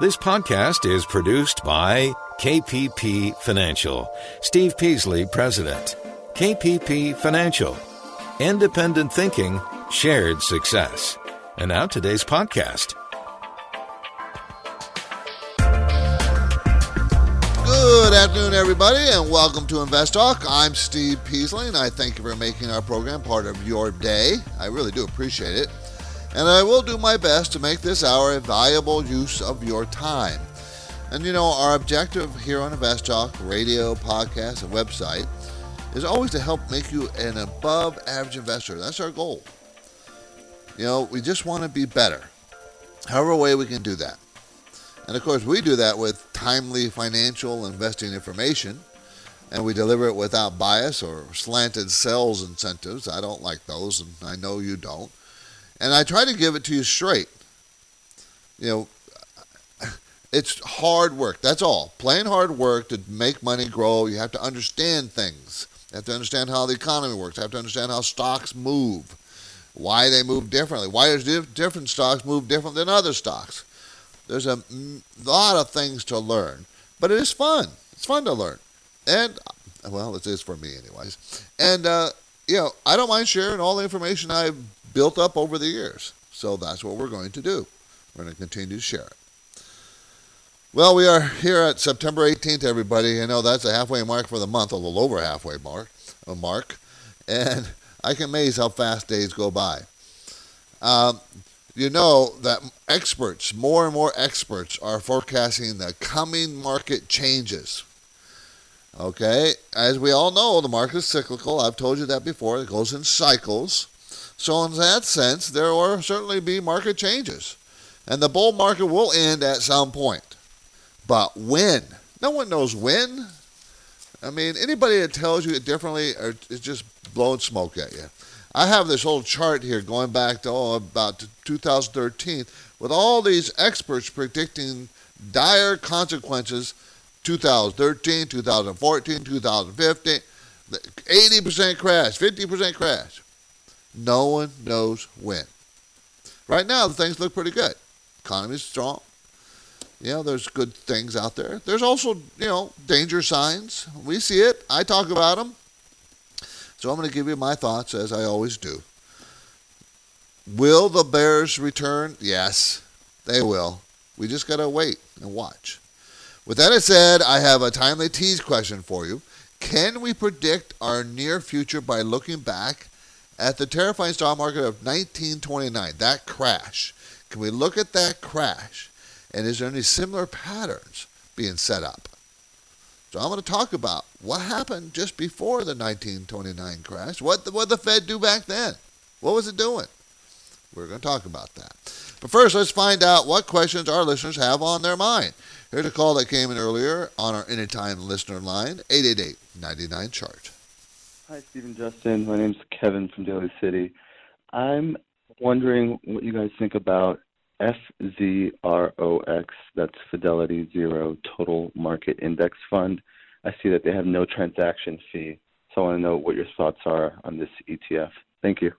This podcast is produced by KPP Financial. Steve Peasley, President. KPP Financial. Independent thinking, shared success. And now today's podcast. Good afternoon, everybody, and welcome to Invest Talk. I'm Steve Peasley, and I thank you for making our program part of your day. I really do appreciate it. And I will do my best to make this hour a valuable use of your time. And you know, our objective here on Invest Talk, radio, podcast, and website is always to help make you an above average investor. That's our goal. You know, we just want to be better. However, way we can do that. And of course, we do that with timely financial investing information, and we deliver it without bias or slanted sales incentives. I don't like those, and I know you don't. And I try to give it to you straight. You know, it's hard work. That's all. Plain hard work to make money grow. You have to understand things. You have to understand how the economy works. You have to understand how stocks move, why they move differently, why does different stocks move different than other stocks. There's a lot of things to learn, but it is fun. It's fun to learn, and well, it is for me, anyways. And uh, you know, I don't mind sharing all the information I've built up over the years. So that's what we're going to do. We're going to continue to share it. Well, we are here at September 18th, everybody. I know that's a halfway mark for the month, a little over halfway mark, a mark, and I can amaze how fast days go by. Um, you know that experts, more and more experts, are forecasting the coming market changes. Okay, as we all know, the market is cyclical. I've told you that before. It goes in cycles. So, in that sense, there will certainly be market changes. And the bull market will end at some point. But when? No one knows when. I mean, anybody that tells you it differently uh, is just blowing smoke at you. I have this old chart here going back to oh, about 2013 with all these experts predicting dire consequences 2013, 2014, 2015, 80% crash, 50% crash. No one knows when. Right now, the things look pretty good. Economy's strong. You know, there's good things out there. There's also, you know, danger signs. We see it. I talk about them. So I'm going to give you my thoughts as I always do. Will the Bears return? Yes, they will. We just got to wait and watch. With that said, I have a timely tease question for you. Can we predict our near future by looking back at the terrifying stock market of 1929, that crash? Can we look at that crash and is there any similar patterns being set up? So I'm going to talk about what happened just before the 1929 crash. What the, what the Fed do back then? What was it doing? We're going to talk about that. But first, let's find out what questions our listeners have on their mind. Here's a call that came in earlier on our Anytime Listener line, 888-99-CHART. Hi, Stephen Justin. My name's Kevin from Daly City. I'm wondering what you guys think about FZROX, that's Fidelity Zero Total Market Index Fund. I see that they have no transaction fee, so I want to know what your thoughts are on this ETF. Thank you.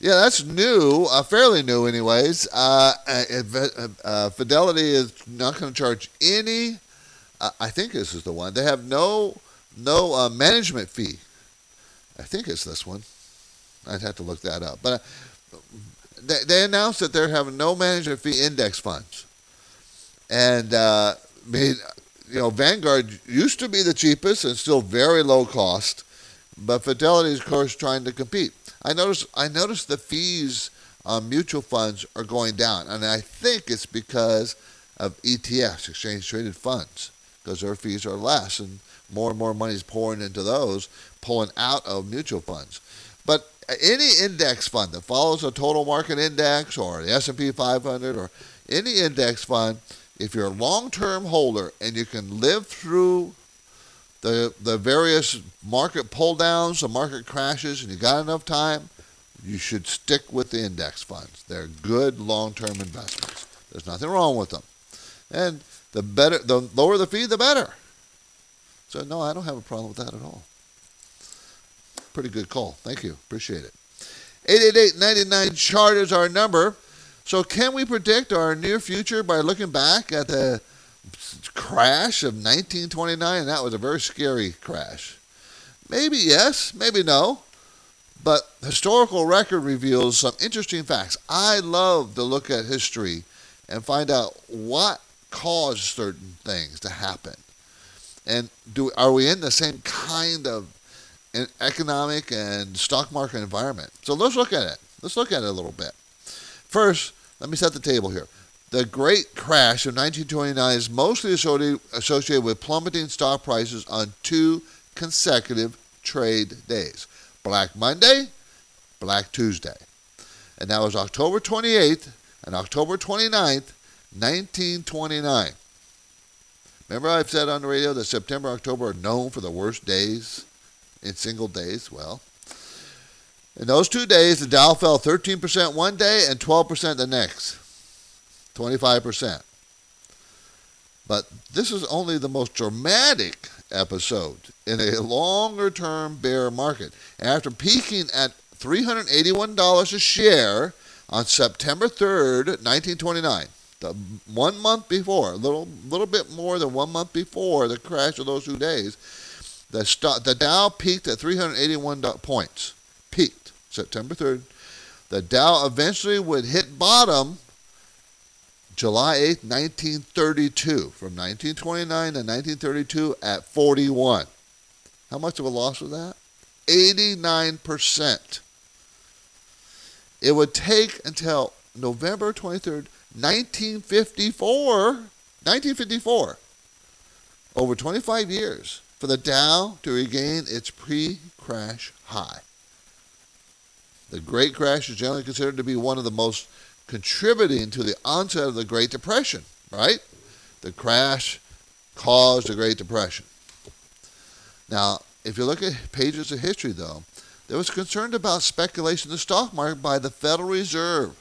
Yeah, that's new, uh, fairly new, anyways. Uh, uh, uh Fidelity is not going to charge any. Uh, I think this is the one. They have no no uh, management fee. I think it's this one. I'd have to look that up, but they, they announced that they're having no management fee index funds, and uh, made, you know Vanguard used to be the cheapest and still very low cost, but Fidelity is of course trying to compete. I noticed I noticed the fees on mutual funds are going down, and I think it's because of ETFs, exchange traded funds, because their fees are less, and more and more money is pouring into those, pulling out of mutual funds. But any index fund that follows a total market index or the S&P 500 or any index fund, if you're a long-term holder and you can live through the the various market pull downs, the market crashes, and you got enough time, you should stick with the index funds. They're good long-term investments. There's nothing wrong with them, and the better, the lower the fee, the better. So no, I don't have a problem with that at all. Pretty good call. Thank you. Appreciate it. 888-99 chart is our number. So, can we predict our near future by looking back at the crash of 1929? And That was a very scary crash. Maybe yes, maybe no. But historical record reveals some interesting facts. I love to look at history and find out what caused certain things to happen. And do are we in the same kind of economic and stock market environment? So let's look at it. Let's look at it a little bit. First, let me set the table here. The Great Crash of 1929 is mostly associated with plummeting stock prices on two consecutive trade days Black Monday, Black Tuesday. And that was October 28th and October 29th, 1929. Remember, I've said on the radio that September, October are known for the worst days in single days? Well, in those two days, the Dow fell 13% one day and 12% the next. 25%. But this is only the most dramatic episode in a longer term bear market. After peaking at $381 a share on September 3rd, 1929, the one month before, a little, little bit more than one month before the crash of those two days, the, st- the Dow peaked at 381 points. Peaked September 3rd. The Dow eventually would hit bottom July 8th, 1932. From 1929 to 1932 at 41. How much of a loss was that? 89%. It would take until November 23rd, 1954, 1954, over 25 years, for the Dow to regain its pre crash high. The Great Crash is generally considered to be one of the most contributing to the onset of the Great Depression, right? The crash caused the Great Depression. Now, if you look at pages of history, though, there was concern about speculation in the stock market by the Federal Reserve.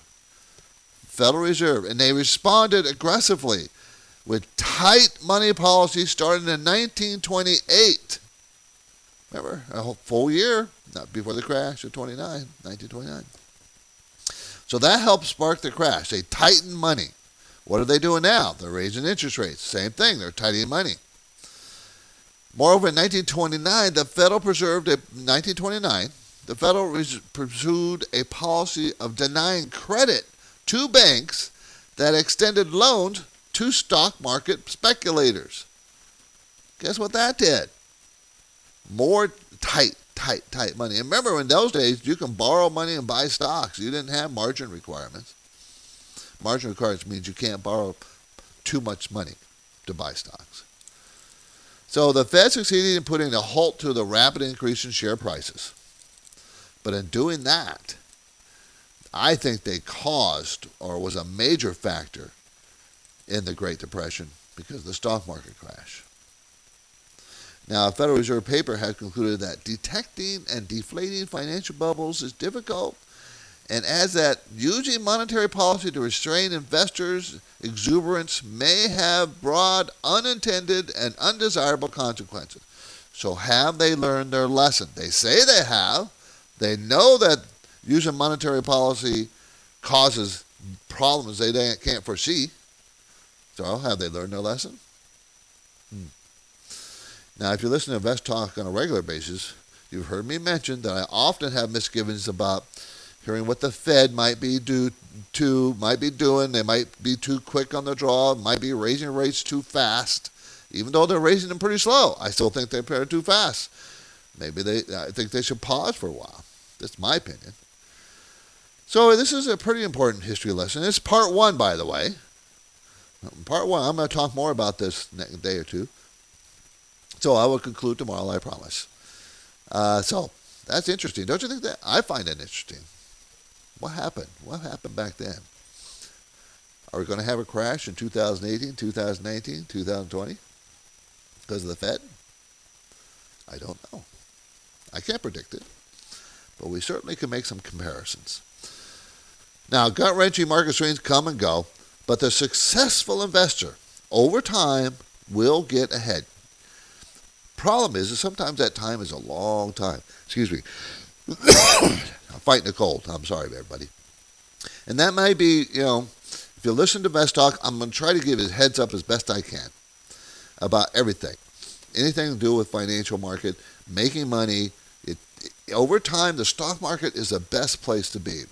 Federal Reserve, and they responded aggressively with tight money policy starting in 1928. Remember, a whole full year, not before the crash of 29, 1929. So that helped spark the crash. They tightened money. What are they doing now? They're raising interest rates. Same thing. They're tightening money. Moreover, in 1929, the Federal preserved a 1929. The Federal pursued a policy of denying credit to banks that extended loans to stock market speculators. Guess what that did? More tight tight, tight money. And remember, in those days, you can borrow money and buy stocks. You didn't have margin requirements. Margin requirements means you can't borrow too much money to buy stocks. So the Fed succeeded in putting a halt to the rapid increase in share prices. But in doing that, I think they caused or was a major factor in the Great Depression because of the stock market crash. Now, a Federal Reserve paper has concluded that detecting and deflating financial bubbles is difficult and adds that using monetary policy to restrain investors' exuberance may have broad unintended and undesirable consequences. So, have they learned their lesson? They say they have. They know that using monetary policy causes problems they can't foresee. So, have they learned their lesson? Hmm. Now, if you listen to Invest Talk on a regular basis, you've heard me mention that I often have misgivings about hearing what the Fed might be do to might be doing. They might be too quick on the draw, might be raising rates too fast. Even though they're raising them pretty slow, I still think they're too fast. Maybe they I think they should pause for a while. That's my opinion. So this is a pretty important history lesson. It's part one, by the way. Part one. I'm going to talk more about this day or two. So I will conclude tomorrow, I promise. Uh, so that's interesting. Don't you think that? I find it interesting. What happened? What happened back then? Are we going to have a crash in 2018, 2019, 2020 because of the Fed? I don't know. I can't predict it, but we certainly can make some comparisons. Now, gut wrenching market swings come and go, but the successful investor over time will get ahead. Problem is, is sometimes that time is a long time. Excuse me. I'm fighting a cold. I'm sorry, everybody. And that may be, you know, if you listen to Best Talk, I'm going to try to give you heads up as best I can about everything. Anything to do with financial market, making money. It, over time, the stock market is the best place to be.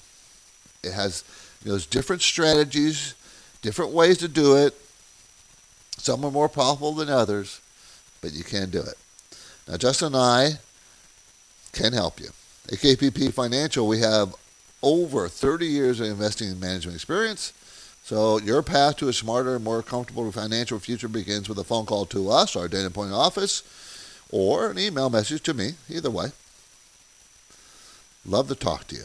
It has you know, different strategies, different ways to do it. Some are more profitable than others, but you can do it. Now, Justin and I can help you. At KPP Financial, we have over 30 years of investing and management experience. So your path to a smarter and more comfortable financial future begins with a phone call to us, our Dana Point office, or an email message to me, either way. Love to talk to you.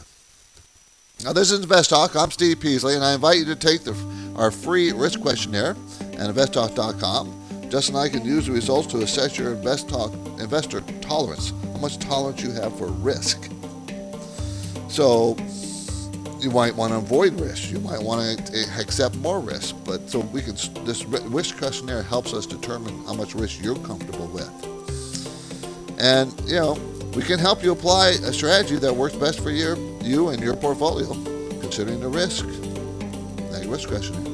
Now, this is Invest Talk. I'm Steve Peasley, and I invite you to take the, our free risk questionnaire at investtalk.com. Justin and I can use the results to assess your invest talk, investor tolerance, how much tolerance you have for risk. So, you might want to avoid risk. You might want to accept more risk. But so we can, this risk questionnaire helps us determine how much risk you're comfortable with. And, you know, we can help you apply a strategy that works best for your, you and your portfolio, considering the risk. That risk questionnaire.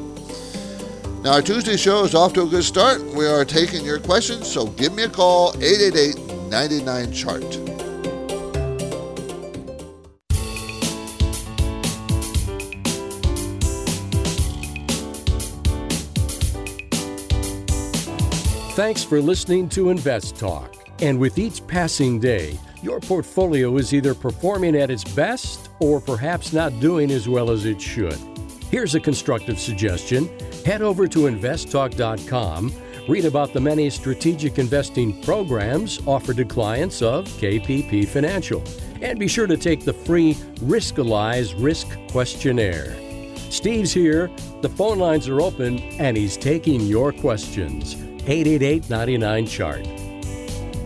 Now, our Tuesday show is off to a good start. We are taking your questions, so give me a call, 888 99 Chart. Thanks for listening to Invest Talk. And with each passing day, your portfolio is either performing at its best or perhaps not doing as well as it should. Here's a constructive suggestion head over to investtalk.com, read about the many strategic investing programs offered to clients of KPP Financial, and be sure to take the free Riskalyze Risk Questionnaire. Steve's here, the phone lines are open, and he's taking your questions. 888 99 Chart.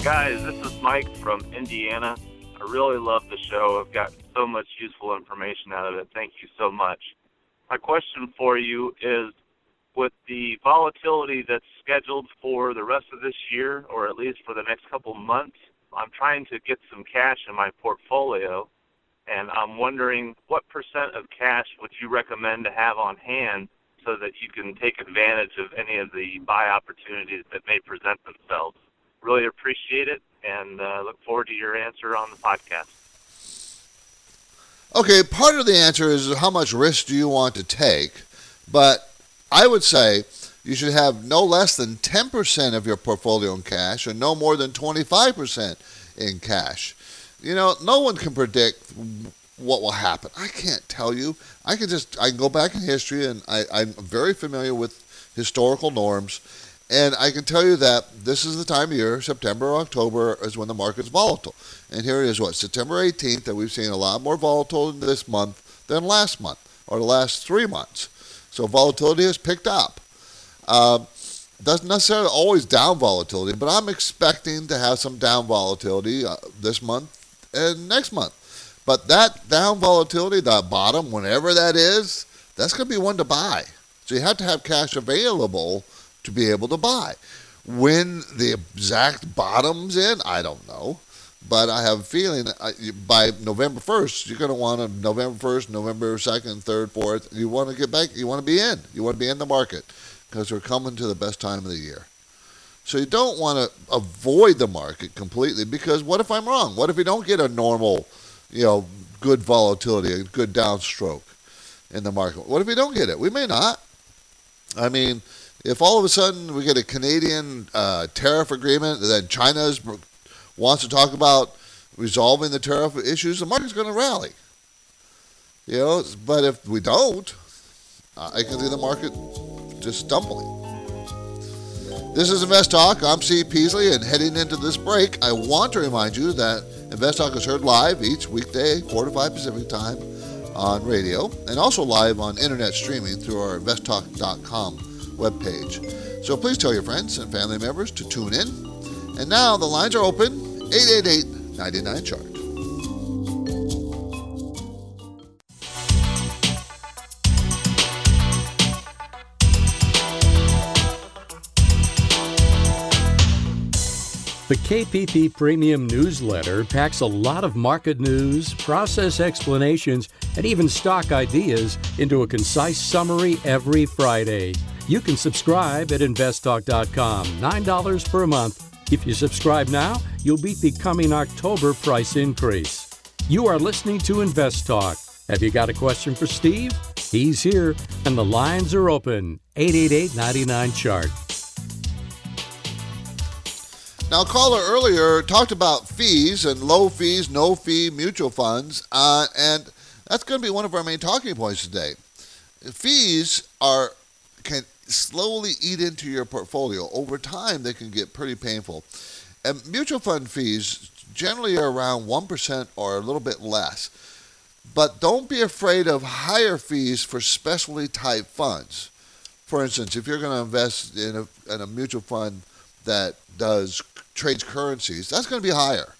Guys, this is Mike from Indiana. I really love the show. I've gotten so much useful information out of it. Thank you so much. My question for you is with the volatility that's scheduled for the rest of this year, or at least for the next couple months, I'm trying to get some cash in my portfolio, and I'm wondering what percent of cash would you recommend to have on hand so that you can take advantage of any of the buy opportunities that may present themselves. Really appreciate it and uh, look forward to your answer on the podcast. Okay, part of the answer is how much risk do you want to take, but I would say you should have no less than 10% of your portfolio in cash and no more than 25% in cash. You know, no one can predict what will happen. I can't tell you. I can just I can go back in history and I, I'm very familiar with historical norms. And I can tell you that this is the time of year, September or October, is when the market's volatile. And here it is, what, September 18th, that we've seen a lot more volatility this month than last month or the last three months. So volatility has picked up. Uh, doesn't necessarily always down volatility, but I'm expecting to have some down volatility uh, this month and next month. But that down volatility, the bottom, whenever that is, that's going to be one to buy. So you have to have cash available to be able to buy. When the exact bottom's in, I don't know. But I have a feeling by November 1st, you're going to want to, November 1st, November 2nd, 3rd, 4th, you want to get back, you want to be in. You want to be in the market because we're coming to the best time of the year. So you don't want to avoid the market completely because what if I'm wrong? What if we don't get a normal you know, good volatility, a good downstroke in the market. What if we don't get it? We may not. I mean, if all of a sudden we get a Canadian uh, tariff agreement, then China wants to talk about resolving the tariff issues, the market's going to rally. You know, but if we don't, I can see the market just stumbling. This is Invest Talk. I'm Steve Peasley, and heading into this break, I want to remind you that Invest Talk is heard live each weekday, 4 to 5 Pacific time on radio, and also live on internet streaming through our investtalk.com webpage. So please tell your friends and family members to tune in. And now the lines are open 888 99 Chart. The KPP Premium newsletter packs a lot of market news, process explanations, and even stock ideas into a concise summary every Friday. You can subscribe at investtalk.com, $9 per month. If you subscribe now, you'll beat the coming October price increase. You are listening to Invest Talk. Have you got a question for Steve? He's here, and the lines are open 888 99 Chart. Now, caller earlier talked about fees and low fees, no fee mutual funds, uh, and that's going to be one of our main talking points today. Fees are can slowly eat into your portfolio. Over time, they can get pretty painful. And mutual fund fees generally are around 1% or a little bit less. But don't be afraid of higher fees for specialty type funds. For instance, if you're going to invest in a, in a mutual fund that does trades currencies, that's going to be higher.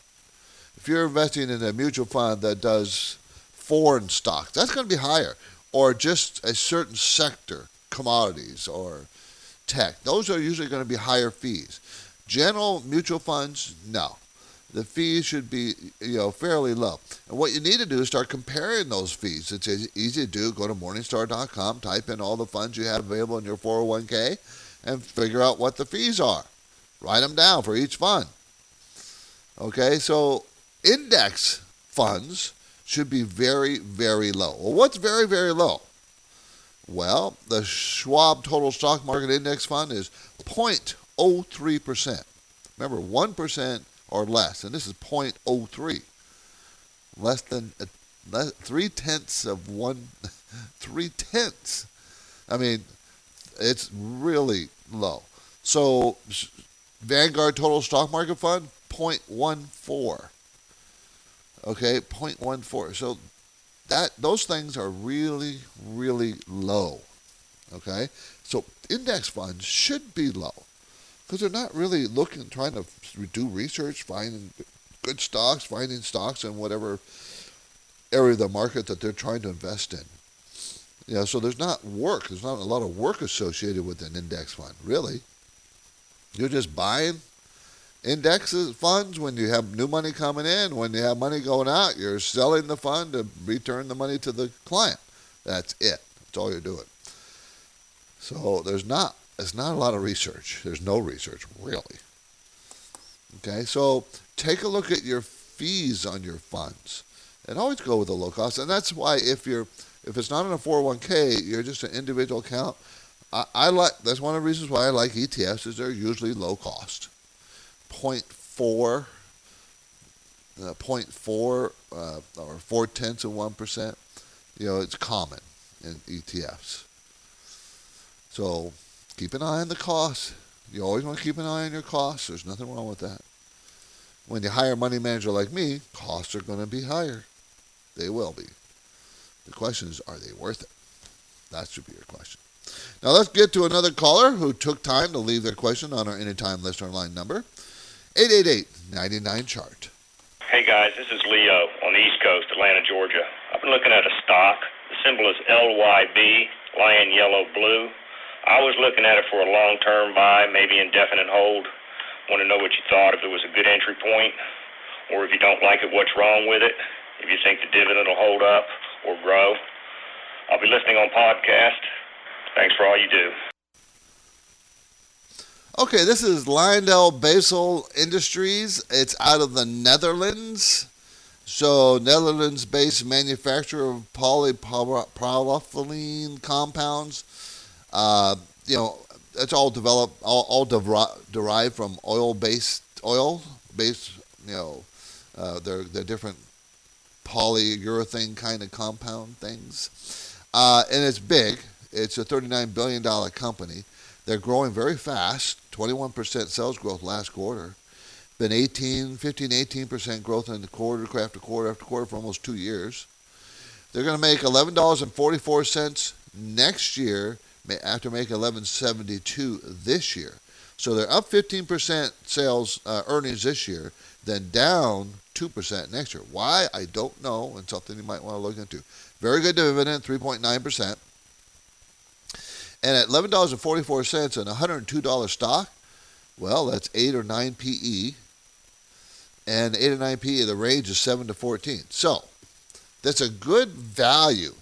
If you're investing in a mutual fund that does foreign stocks, that's going to be higher. Or just a certain sector, commodities or tech, those are usually going to be higher fees. General mutual funds, no the fees should be you know fairly low. And what you need to do is start comparing those fees. It's easy to do. Go to Morningstar.com, type in all the funds you have available in your 401k, and figure out what the fees are. Write them down for each fund. Okay, so index funds should be very, very low. Well, what's very, very low? Well, the Schwab Total Stock Market Index Fund is 0.03%. Remember, 1% or less, and this is 0.03, less than a, less, three tenths of one, three tenths. I mean, it's really low. So, Vanguard Total Stock Market Fund 0.14. Okay, 0.14. So that those things are really, really low. Okay, so index funds should be low because they're not really looking, trying to do research, finding good stocks, finding stocks in whatever area of the market that they're trying to invest in. Yeah, so there's not work. There's not a lot of work associated with an index fund, really. You're just buying indexes funds when you have new money coming in. When you have money going out, you're selling the fund to return the money to the client. That's it. That's all you're doing. So there's not it's not a lot of research. There's no research, really. Okay, so take a look at your fees on your funds and always go with the low cost. And that's why if you're if it's not in a 401k, you're just an individual account. I, I like that's one of the reasons why I like ETFs is they're usually low cost. 0.4, uh, 0.4 uh, or four tenths of one percent. You know, it's common in ETFs. So keep an eye on the costs. You always want to keep an eye on your costs. There's nothing wrong with that. When you hire a money manager like me, costs are going to be higher. They will be. The question is, are they worth it? That should be your question. Now let's get to another caller who took time to leave their question on our anytime listener line number, 888-99-CHART. Hey guys, this is Leo on the East Coast, Atlanta, Georgia. I've been looking at a stock. The symbol is LYB, lion yellow blue. I was looking at it for a long term buy, maybe indefinite hold. Want to know what you thought, if it was a good entry point, or if you don't like it, what's wrong with it, if you think the dividend will hold up or grow. I'll be listening on podcast. Thanks for all you do. Okay, this is LyondellBasell Industries. It's out of the Netherlands. So, Netherlands based manufacturer of polypropylene compounds uh, you know, it's all developed, all, all derived from oil-based oil based. You know, uh, they're they're different polyurethane kind of compound things, uh, and it's big. It's a 39 billion dollar company. They're growing very fast. 21% sales growth last quarter. Been 18, 15, 18% growth in the quarter after quarter after quarter for almost two years. They're going to make $11.44 next year after making 1172 this year. So they're up 15% sales uh, earnings this year, then down 2% next year. Why? I don't know, and something you might want to look into. Very good dividend, 3.9%. And at $11.44 and $102 stock, well, that's 8 or 9 PE. And 8 or 9 PE, the range is 7 to 14. So that's a good value,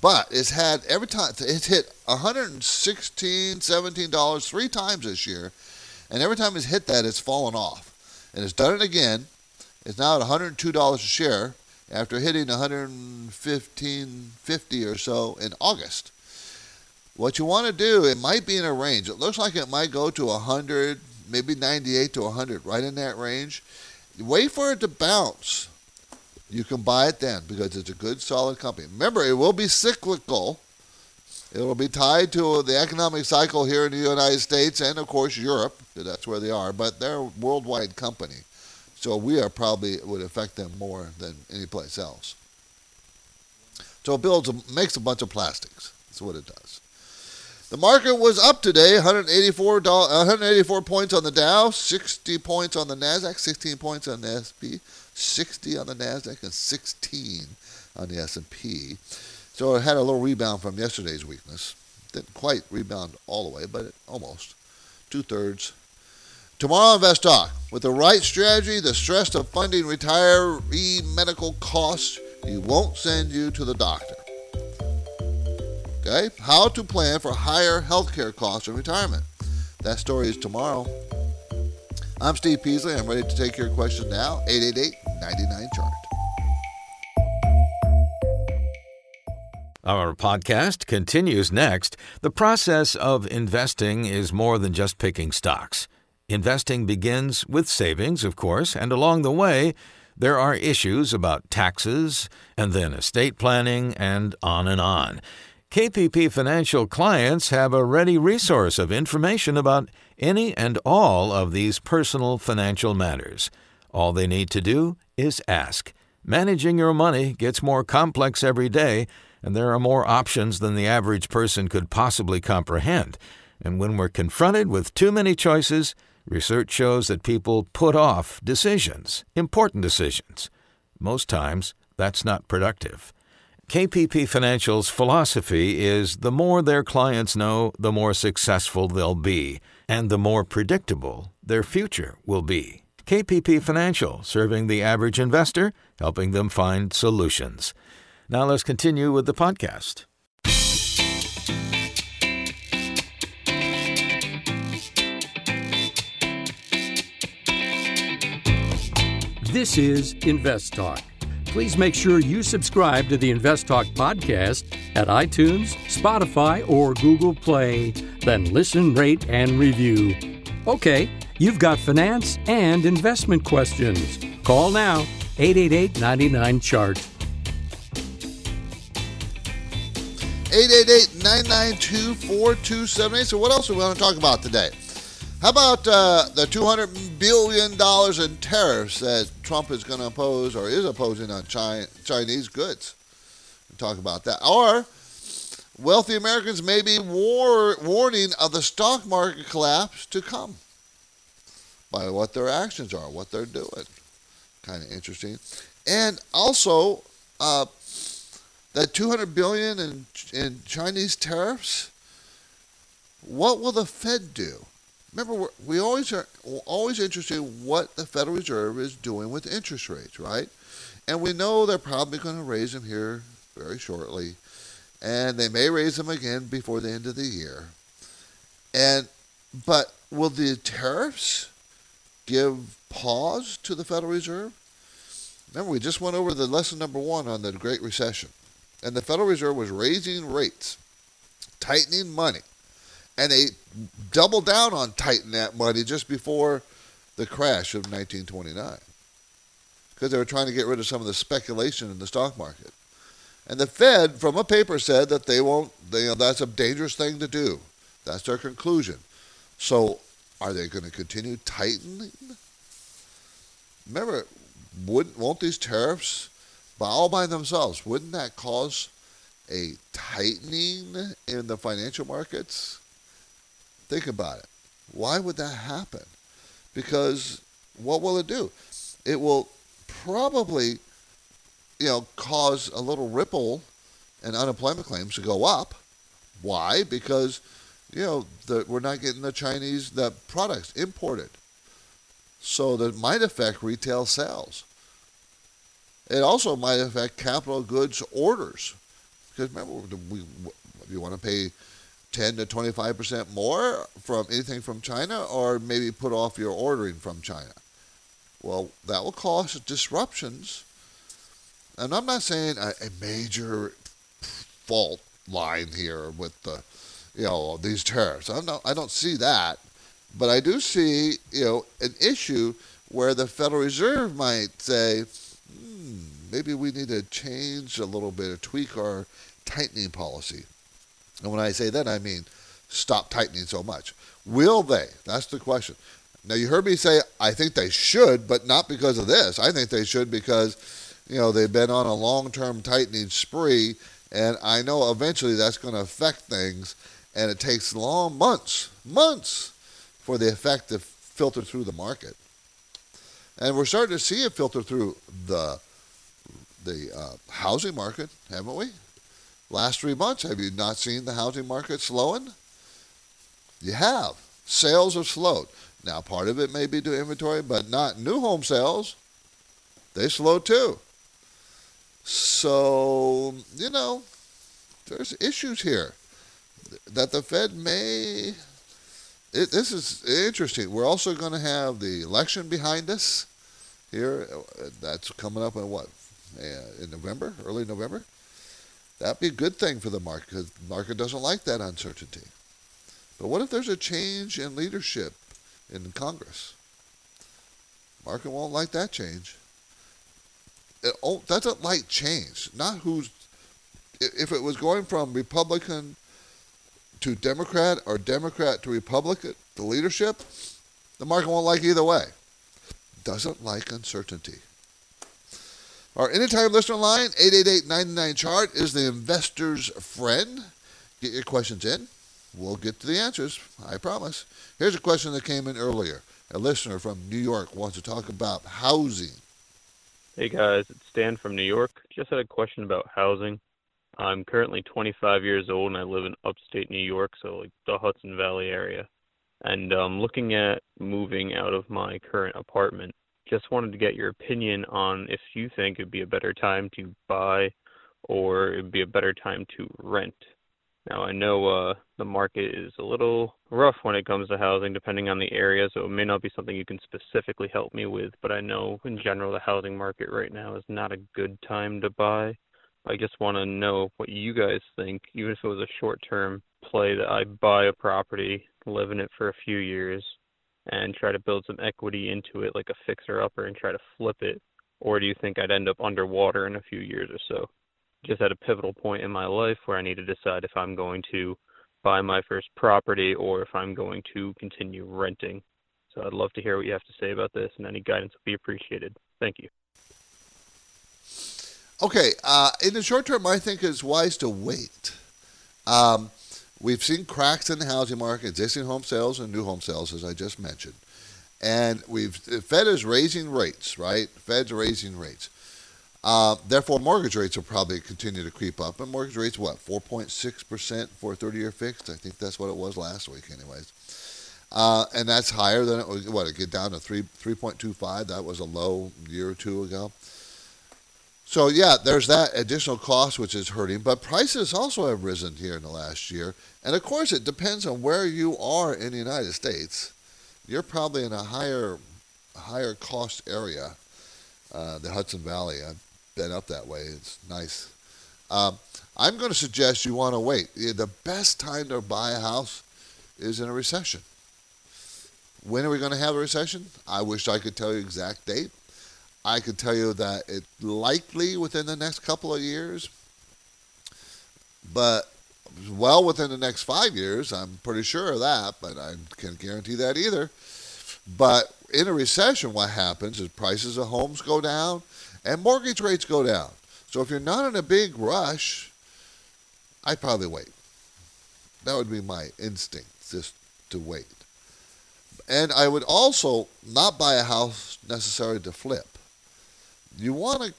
but it's had every time it's hit $116, $17 three times this year, and every time it's hit that, it's fallen off, and it's done it again. It's now at 102 dollars a share after hitting 115.50 or so in August. What you want to do, it might be in a range. It looks like it might go to 100, maybe 98 to 100, right in that range. Wait for it to bounce. You can buy it then because it's a good, solid company. Remember, it will be cyclical. It will be tied to the economic cycle here in the United States and, of course, Europe. That's where they are, but they're a worldwide company. So we are probably would affect them more than any place else. So it builds makes a bunch of plastics. That's what it does. The market was up today, 184 184 points on the Dow, 60 points on the Nasdaq, 16 points on the S&P, 60 on the Nasdaq, and 16 on the S&P. So it had a little rebound from yesterday's weakness. Didn't quite rebound all the way, but almost two thirds Tomorrow, Invest Talk. With the right strategy, the stress of funding retiree medical costs, you won't send you to the doctor. Okay? How to plan for higher healthcare costs in retirement. That story is tomorrow. I'm Steve Peasley. I'm ready to take your question now. 888 99 Chart. Our podcast continues next. The process of investing is more than just picking stocks. Investing begins with savings, of course, and along the way, there are issues about taxes, and then estate planning, and on and on. KPP Financial clients have a ready resource of information about any and all of these personal financial matters. All they need to do is ask. Managing your money gets more complex every day, and there are more options than the average person could possibly comprehend. And when we're confronted with too many choices, Research shows that people put off decisions, important decisions. Most times, that's not productive. KPP Financial's philosophy is the more their clients know, the more successful they'll be, and the more predictable their future will be. KPP Financial, serving the average investor, helping them find solutions. Now let's continue with the podcast. This is Invest Talk. Please make sure you subscribe to the Invest Talk podcast at iTunes, Spotify, or Google Play. Then listen, rate, and review. Okay, you've got finance and investment questions. Call now 888 99 Chart. 888 992 4278. So, what else do we want to talk about today? How about uh, the $200 billion in tariffs that Trump is going to impose or is opposing on China, Chinese goods? We'll talk about that. Or wealthy Americans may be war, warning of the stock market collapse to come by what their actions are, what they're doing. Kind of interesting. And also, uh, that 200 billion in, in Chinese tariffs, what will the Fed do? Remember we always are always interested in what the Federal Reserve is doing with interest rates, right? And we know they're probably going to raise them here very shortly, and they may raise them again before the end of the year. And but will the tariffs give pause to the Federal Reserve? Remember, we just went over the lesson number one on the Great Recession, and the Federal Reserve was raising rates, tightening money and they doubled down on tightening that money just before the crash of 1929 because they were trying to get rid of some of the speculation in the stock market. And the Fed, from a paper, said that they won't. They, you know, that's a dangerous thing to do. That's their conclusion. So, are they going to continue tightening? Remember, wouldn't won't these tariffs, by all by themselves, wouldn't that cause a tightening in the financial markets? Think about it. Why would that happen? Because what will it do? It will probably, you know, cause a little ripple in unemployment claims to go up. Why? Because, you know, the, we're not getting the Chinese the products imported. So that might affect retail sales. It also might affect capital goods orders. Because remember, we, if you want to pay 10 to 25% more from anything from China, or maybe put off your ordering from China. Well, that will cause disruptions. And I'm not saying a, a major fault line here with the, you know, these tariffs. I'm not, I don't see that, but I do see, you know, an issue where the Federal Reserve might say, hmm, maybe we need to change a little bit, or tweak our tightening policy. And when I say that, I mean stop tightening so much. Will they? That's the question. Now you heard me say I think they should, but not because of this. I think they should because you know they've been on a long-term tightening spree, and I know eventually that's going to affect things, and it takes long months, months, for the effect to filter through the market. And we're starting to see it filter through the the uh, housing market, haven't we? Last three months, have you not seen the housing market slowing? You have. Sales have slowed. Now, part of it may be to inventory, but not new home sales. They slowed too. So, you know, there's issues here that the Fed may. It, this is interesting. We're also going to have the election behind us here. That's coming up in what? Uh, in November, early November? That'd be a good thing for the market because the market doesn't like that uncertainty. But what if there's a change in leadership in Congress? Market won't like that change. It oh, doesn't like change. Not who's. If it was going from Republican to Democrat or Democrat to Republican, the leadership, the market won't like either way. Doesn't like uncertainty. Our anytime listener line, 888-99-CHART, is the investor's friend. Get your questions in. We'll get to the answers, I promise. Here's a question that came in earlier. A listener from New York wants to talk about housing. Hey guys, it's Stan from New York. Just had a question about housing. I'm currently 25 years old and I live in upstate New York, so like the Hudson Valley area. And I'm um, looking at moving out of my current apartment just wanted to get your opinion on if you think it'd be a better time to buy or it'd be a better time to rent. Now I know uh, the market is a little rough when it comes to housing, depending on the area, so it may not be something you can specifically help me with. But I know in general the housing market right now is not a good time to buy. I just want to know what you guys think, even if it was a short-term play that I buy a property, live in it for a few years, and try to build some equity into it like a fixer upper and try to flip it? Or do you think I'd end up underwater in a few years or so? Just at a pivotal point in my life where I need to decide if I'm going to buy my first property or if I'm going to continue renting. So I'd love to hear what you have to say about this, and any guidance would be appreciated. Thank you. Okay, uh, in the short term, I think it's wise to wait. Um, We've seen cracks in the housing market, existing home sales and new home sales, as I just mentioned. And we've the Fed is raising rates, right? Fed's raising rates. Uh, therefore, mortgage rates will probably continue to creep up. And mortgage rates, what, 4.6% for a 30 year fixed? I think that's what it was last week, anyways. Uh, and that's higher than it was, what, it get down to 3, 3.25? That was a low year or two ago. So yeah, there's that additional cost which is hurting, but prices also have risen here in the last year. And of course, it depends on where you are in the United States. You're probably in a higher higher cost area, uh, the Hudson Valley. I've been up that way. It's nice. Um, I'm going to suggest you want to wait. The best time to buy a house is in a recession. When are we going to have a recession? I wish I could tell you exact date. I could tell you that it's likely within the next couple of years, but well within the next five years. I'm pretty sure of that, but I can't guarantee that either. But in a recession, what happens is prices of homes go down and mortgage rates go down. So if you're not in a big rush, I'd probably wait. That would be my instinct, just to wait. And I would also not buy a house necessarily to flip you want to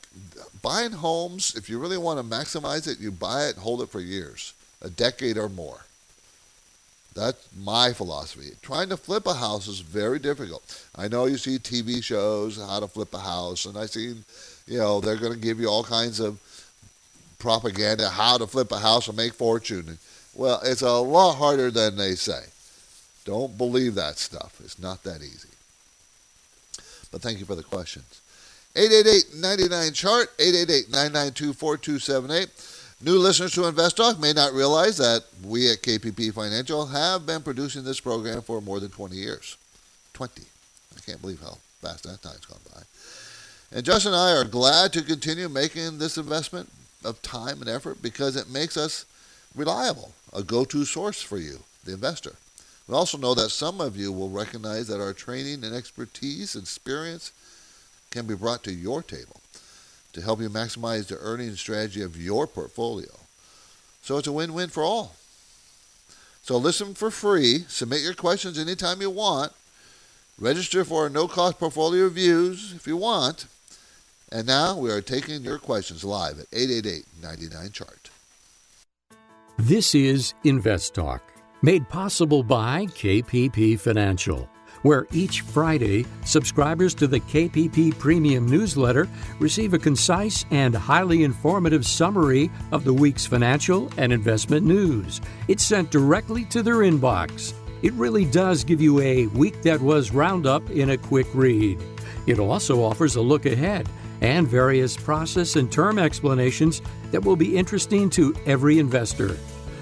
buying homes if you really want to maximize it you buy it hold it for years a decade or more That's my philosophy. Trying to flip a house is very difficult. I know you see TV shows how to flip a house, and I see, you know, they're going to give you all kinds of propaganda how to flip a house and make fortune. Well, it's a lot harder than they say. Don't believe that stuff. It's not that easy. But thank you for the questions. 888-99-CHART, 888-992-4278. New listeners to Invest Talk may not realize that we at KPP Financial have been producing this program for more than 20 years. 20. I can't believe how fast that time's gone by. And Justin and I are glad to continue making this investment of time and effort because it makes us reliable, a go-to source for you, the investor. We also know that some of you will recognize that our training and expertise and experience can be brought to your table to help you maximize the earning strategy of your portfolio. So it's a win-win for all. So listen for free. Submit your questions anytime you want. Register for no-cost portfolio reviews if you want. And now we are taking your questions live at 888-99-CHART. This is Invest Talk, made possible by KPP Financial where each Friday, subscribers to the KPP Premium newsletter receive a concise and highly informative summary of the week's financial and investment news. It's sent directly to their inbox. It really does give you a week that was roundup in a quick read. It also offers a look ahead and various process and term explanations that will be interesting to every investor.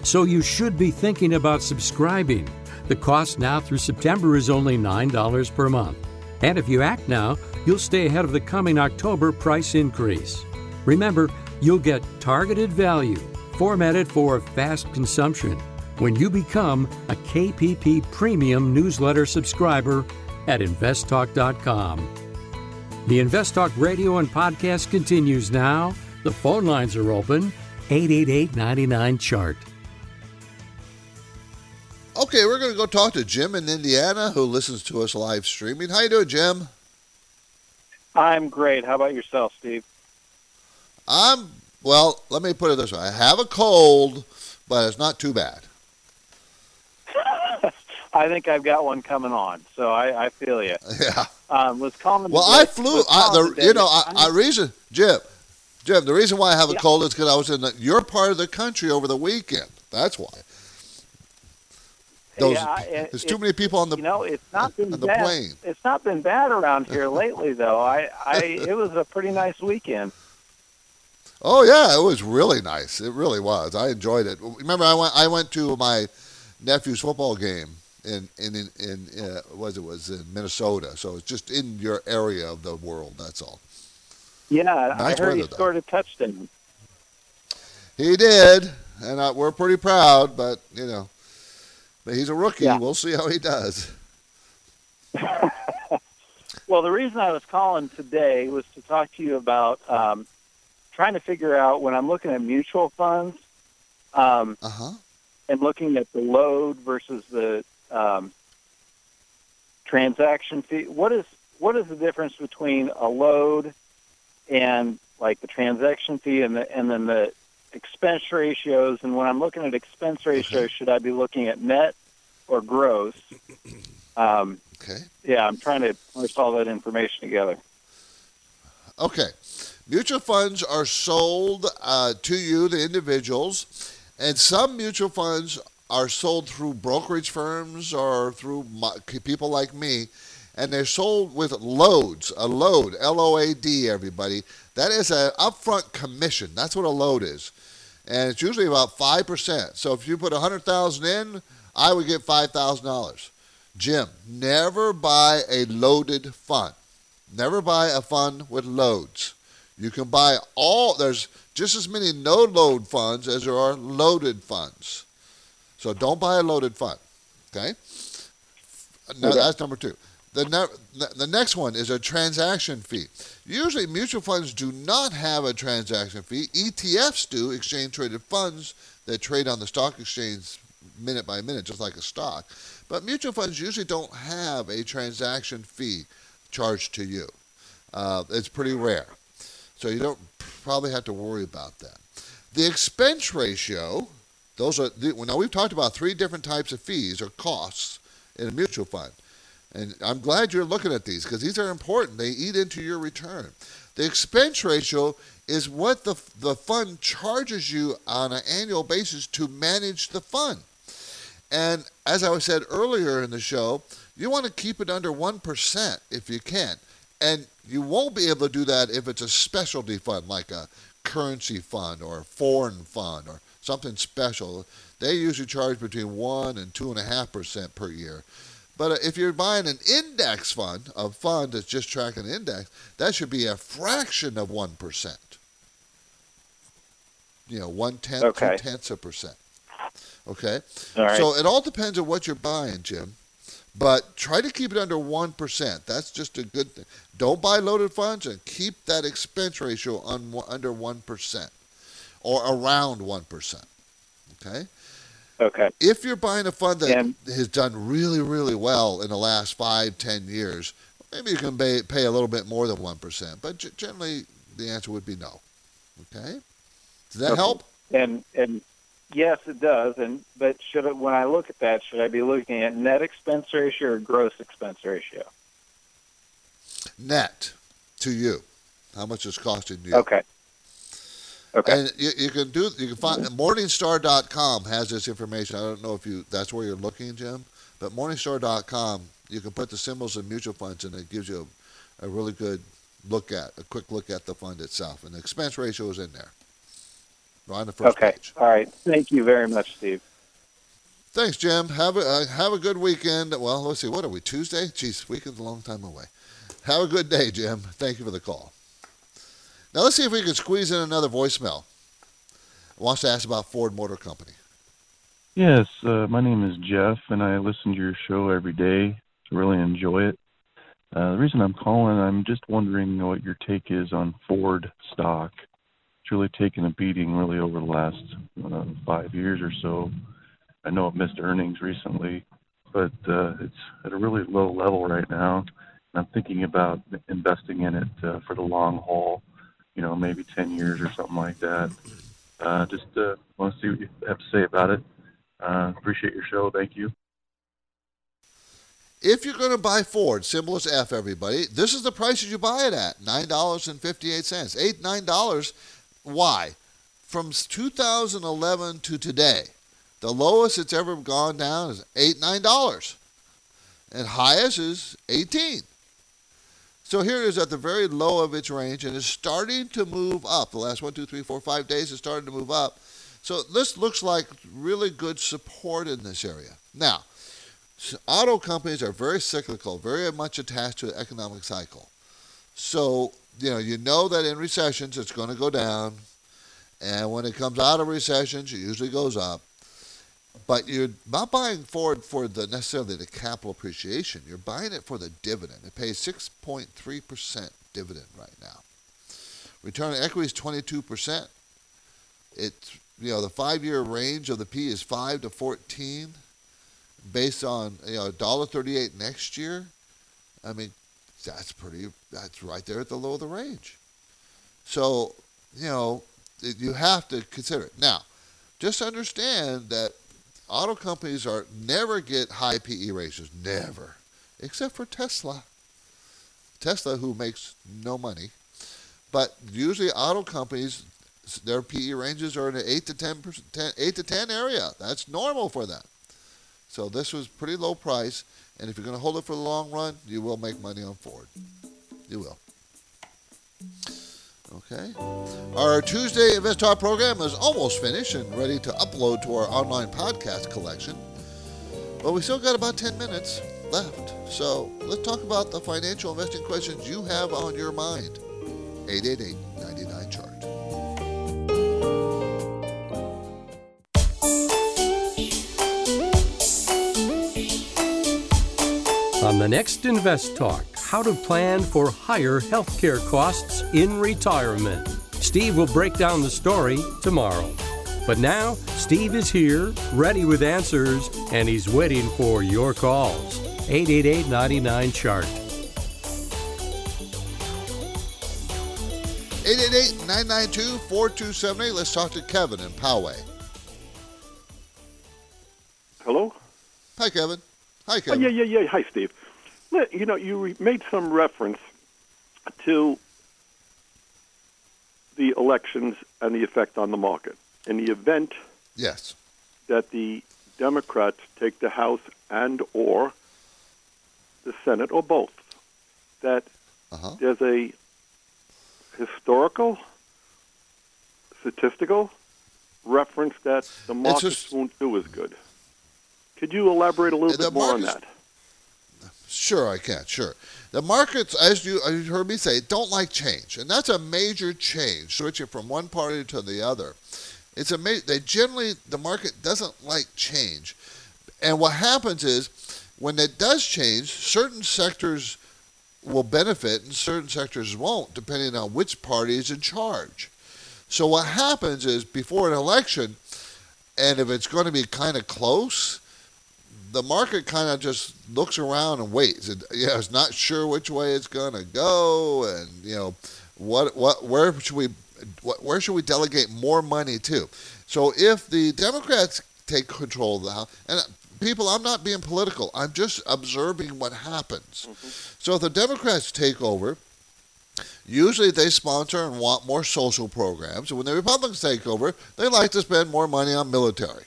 So you should be thinking about subscribing. The cost now through September is only $9 per month. And if you act now, you'll stay ahead of the coming October price increase. Remember, you'll get targeted value formatted for fast consumption when you become a KPP Premium newsletter subscriber at investtalk.com. The InvestTalk radio and podcast continues now. The phone lines are open 888 99 Chart. Go talk to Jim in Indiana who listens to us live streaming. How you doing, Jim? I'm great. How about yourself, Steve? I'm well. Let me put it this way: I have a cold, but it's not too bad. I think I've got one coming on, so I, I feel you. Yeah. Um, was calling. Well, I flew. I, the, you know, I, I reason Jim, Jim. The reason why I have a yeah. cold is because I was in the, your part of the country over the weekend. That's why. Those, yeah, there's too many people on the you know it's not been on the bad. plane. It's not been bad around here lately, though. I, I it was a pretty nice weekend. Oh yeah, it was really nice. It really was. I enjoyed it. Remember, I went I went to my nephew's football game in in in, in uh, was it was in Minnesota. So it's just in your area of the world. That's all. Yeah, nice I heard he scored a touchdown. He did, and I, we're pretty proud. But you know, he's a rookie. Yeah. We'll see how he does. well, the reason I was calling today was to talk to you about um, trying to figure out when I'm looking at mutual funds um, uh-huh. and looking at the load versus the um, transaction fee. What is what is the difference between a load and like the transaction fee and the and then the expense ratios, and when I'm looking at expense ratios, should I be looking at net or gross? Um, okay. Yeah, I'm trying to put all that information together. Okay. Mutual funds are sold uh, to you, the individuals, and some mutual funds are sold through brokerage firms or through my, people like me, and they're sold with loads. A load, L O A D, everybody. That is an upfront commission. That's what a load is and it's usually about 5%. So if you put 100000 in, I would get $5,000. Jim, never buy a loaded fund. Never buy a fund with loads. You can buy all, there's just as many no load funds as there are loaded funds. So don't buy a loaded fund. Okay? Now, okay. that's number two. The, ne- the next one is a transaction fee. Usually, mutual funds do not have a transaction fee. ETFs do, exchange traded funds that trade on the stock exchange minute by minute, just like a stock. But mutual funds usually don't have a transaction fee charged to you. Uh, it's pretty rare. So you don't probably have to worry about that. The expense ratio Those are the, now we've talked about three different types of fees or costs in a mutual fund, and I'm glad you're looking at these because these are important. They eat into your return. The expense ratio is what the the fund charges you on an annual basis to manage the fund. And as I said earlier in the show, you want to keep it under 1% if you can. And you won't be able to do that if it's a specialty fund like a currency fund or a foreign fund or something special. They usually charge between 1 and 2.5% per year. But uh, if you're buying an index fund, a fund that's just tracking an index, that should be a fraction of 1%. You know, one tenth, Okay. two tenths of percent. Okay? All right. So it all depends on what you're buying, Jim. But try to keep it under 1%. That's just a good thing. Don't buy loaded funds and keep that expense ratio on, under 1% or around 1%. Okay? Okay. If you're buying a fund that And- has done really, really well in the last five, ten years, maybe you can pay, pay a little bit more than 1%. But g- generally, the answer would be no. Okay? Does that Okay. help? And and yes, it does. And but should it, when I look at that, should I be looking at net expense ratio or gross expense ratio? Net to you. How much is costing you. Okay. Okay. And you, you can do you can find Morningstar.com has this information. I don't know if you that's where you're looking, Jim, but Morningstar.com you can put the symbols of mutual funds and it gives you a, a really good look at a quick look at the fund itself, and the expense ratio is in there, right on the first okay. page. All right. Thank you very much, Steve. Thanks, Jim. Have a uh, have a good weekend. Well, let's see. What are we? Tuesday? Jeez, weekend's a long time away. Have a good day, Jim. Thank you for the call. Now let's see if we can squeeze in another voicemail. Wants to ask about Ford Motor Company. Yes, uh, my name is Jeff, and I listen to your show every day. I really enjoy it. Uh, the reason I'm calling, I'm just wondering what your take is on Ford stock. It's really taken a beating, really, over the last uh, five years or so. I know it missed earnings recently, but uh, it's at a really low level right now. And I'm thinking about investing in it uh, for the long haul, you know, maybe 10 years or something like that. Uh, just uh, want to see what you have to say about it. Uh, appreciate your show. Thank you. If you're going to buy Ford, symbol is F, everybody, this is the prices you buy it at $9.58. Eight, $9. Why? From 2011 to today, the lowest it's ever gone down is 8, $9. And highest is 18 So here it is at the very low of its range and is starting to move up. The last one, two, three, four, five days it's starting to move up. So this looks like really good support in this area. Now, auto companies are very cyclical, very much attached to the economic cycle. So, you know, you know that in recessions it's going to go down, and when it comes out of recessions, it usually goes up. But you're not buying Ford for the necessarily the capital appreciation. You're buying it for the dividend. It pays 6.3% dividend right now. Return on equity is 22%. It's you know the five-year range of the P is five to 14 based on you know dollar thirty eight next year, I mean that's pretty. That's right there at the low of the range. So you know you have to consider it now. Just understand that auto companies are never get high PE ratios, never, except for Tesla. Tesla, who makes no money, but usually auto companies, their PE ranges are in the eight to 10, 10 eight to ten area. That's normal for them. So this was pretty low price, and if you're going to hold it for the long run, you will make money on Ford. You will. Okay. Our Tuesday Invest Talk program is almost finished and ready to upload to our online podcast collection. But we still got about 10 minutes left. So let's talk about the financial investing questions you have on your mind. 888 99 chart. On the next Invest Talk, how to plan for higher healthcare costs in retirement. Steve will break down the story tomorrow. But now, Steve is here, ready with answers, and he's waiting for your calls. 888 99 Chart. 888 992 4278. Let's talk to Kevin in Poway. Hello? Hi, Kevin. Hi, Oh, Kevin. yeah, yeah, yeah. Hi, Steve. You know, you made some reference to the elections and the effect on the market. In the event Yes. that the Democrats take the House and or the Senate or both, that Uh-huh. there's a historical, statistical reference that the markets won't do as good. Could you elaborate a little bit more on that? Sure, I can. Sure. The markets, as you, as you heard me say, don't like change, and that's a major change, switching from one party to the other. It's a they generally the market doesn't like change, and what happens is when it does change, certain sectors will benefit and certain sectors won't, depending on which party is in charge. So what happens is before an election, and if it's going to be kind of close, the market kind of just looks around and waits. It, you know, it's not sure which way it's going to go, and you know, what what where should we what, where should we delegate more money to? So if the Democrats take control of the House, and uh, people, I'm not being political. I'm just observing what happens. Mm-hmm. So if the Democrats take over, usually they sponsor and want more social programs. And when the Republicans take over, they like to spend more money on military.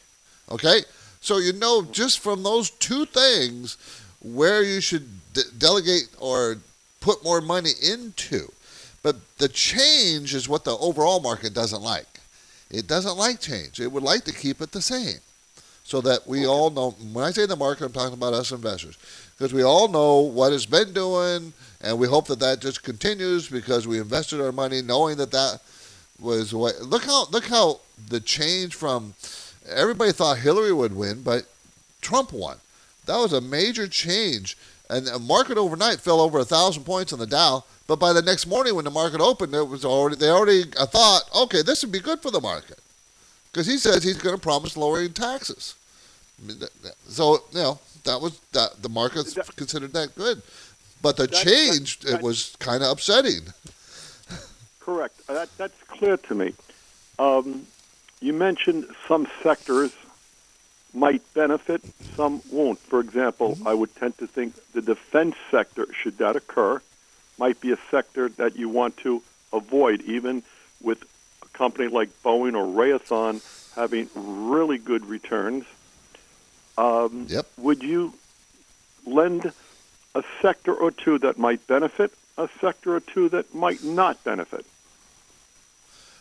Okay? So you know just from those two things where you should de- delegate or put more money into. But the change is what the overall market doesn't like. It doesn't like change. It would like to keep it the same. So that we all know, when I say the market, I'm talking about us investors. Because we all know what it's been doing, and we hope that that just continues because we invested our money knowing that that was what. Look how, look how the change from everybody thought Hillary would win, but Trump won. That was a major change. And the market overnight fell over a thousand points on the Dow. But by the next morning, when the market opened, it was already they already thought, okay, this would be good for the market, because he says he's going to promise lowering taxes. I mean, that- that- So you know that was that the markets considered that good, but the That- change that- it was kind of upsetting. Correct. That, that's clear to me. Um, you mentioned some sectors might benefit, some won't. For example, I would tend to think the defense sector, should that occur, might be a sector that you want to avoid, even with a company like Boeing or Raytheon having really good returns. Um, yep. Would you lend a sector or two that might benefit, a sector or two that might not benefit?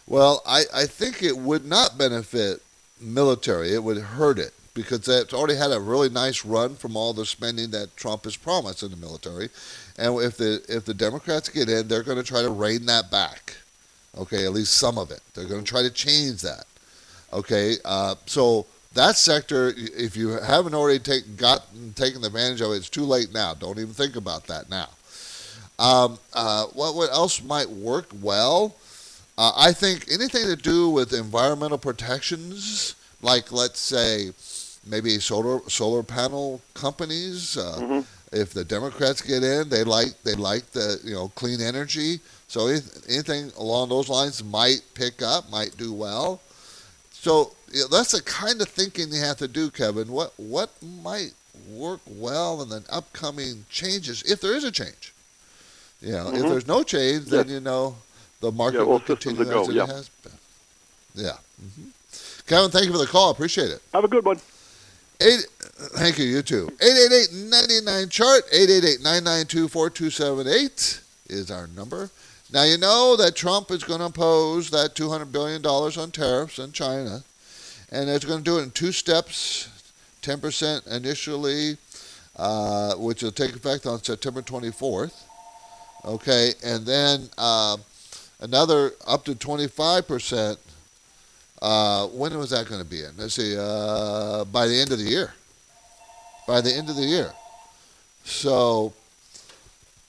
Well, I, I think it would not benefit military. It would hurt it because it's already had a really nice run from all the spending that Trump has promised in the military. And if the if the Democrats get in, they're going to try to rein that back. Okay, at least some of it. They're going to try to change that. Okay, uh, so that sector, if you haven't already take, gotten taken advantage of it, it's too late now. Don't even think about that now. Um, uh, what what else might work well? Uh, I think anything to do with environmental protections, like let's say maybe solar solar panel companies. Uh, If the Democrats get in, they like they like the you know clean energy. So any- anything along those lines might pick up, might do well. So you know, that's the kind of thinking you have to do, Kevin. What what might work well in the upcoming changes, if there is a change? You know, if Mhm. there's no change, then you know the market Yeah, will continue a go, as it yeah. has been. Yeah. hmm Kevin, thank you for the call. Appreciate it. Have a good one. Eight, thank you, you too. 888-99-CHART, 888-992-4278 is our number. Now, you know that Trump is going to impose that $200 billion on tariffs on China, and it's going to do it in two steps, 10% initially, uh, which will take effect on September 24th. Okay, and then uh, another up to 25%. Uh, when was that going to be in? Let's see, uh, by the end of the year. By the end of the year. So,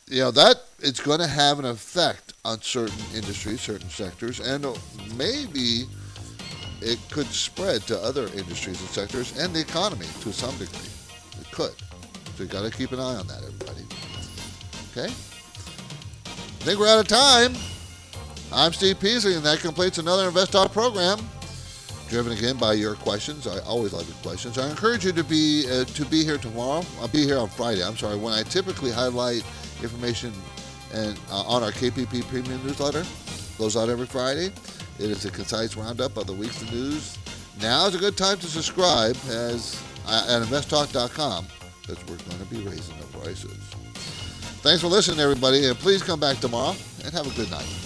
you know, that it's going to have an effect on certain industries, certain sectors, and maybe it could spread to other industries and sectors and the economy to some degree. It could. So you got to keep an eye on that, everybody. Okay? I think we're out of time. I'm Steve Peasley, and that completes another Invest Talk program. driven again by your questions. I always love your questions. I encourage you to be uh, to be here tomorrow. I'll be here on Friday. I'm sorry, when I typically highlight information and uh, on our KPP Premium newsletter, goes out every Friday. It is a concise roundup of the week's news. Now is a good time to subscribe as uh, at investtalk.com because we're going to be raising the prices. Thanks for listening, everybody, and please come back tomorrow and have a good night.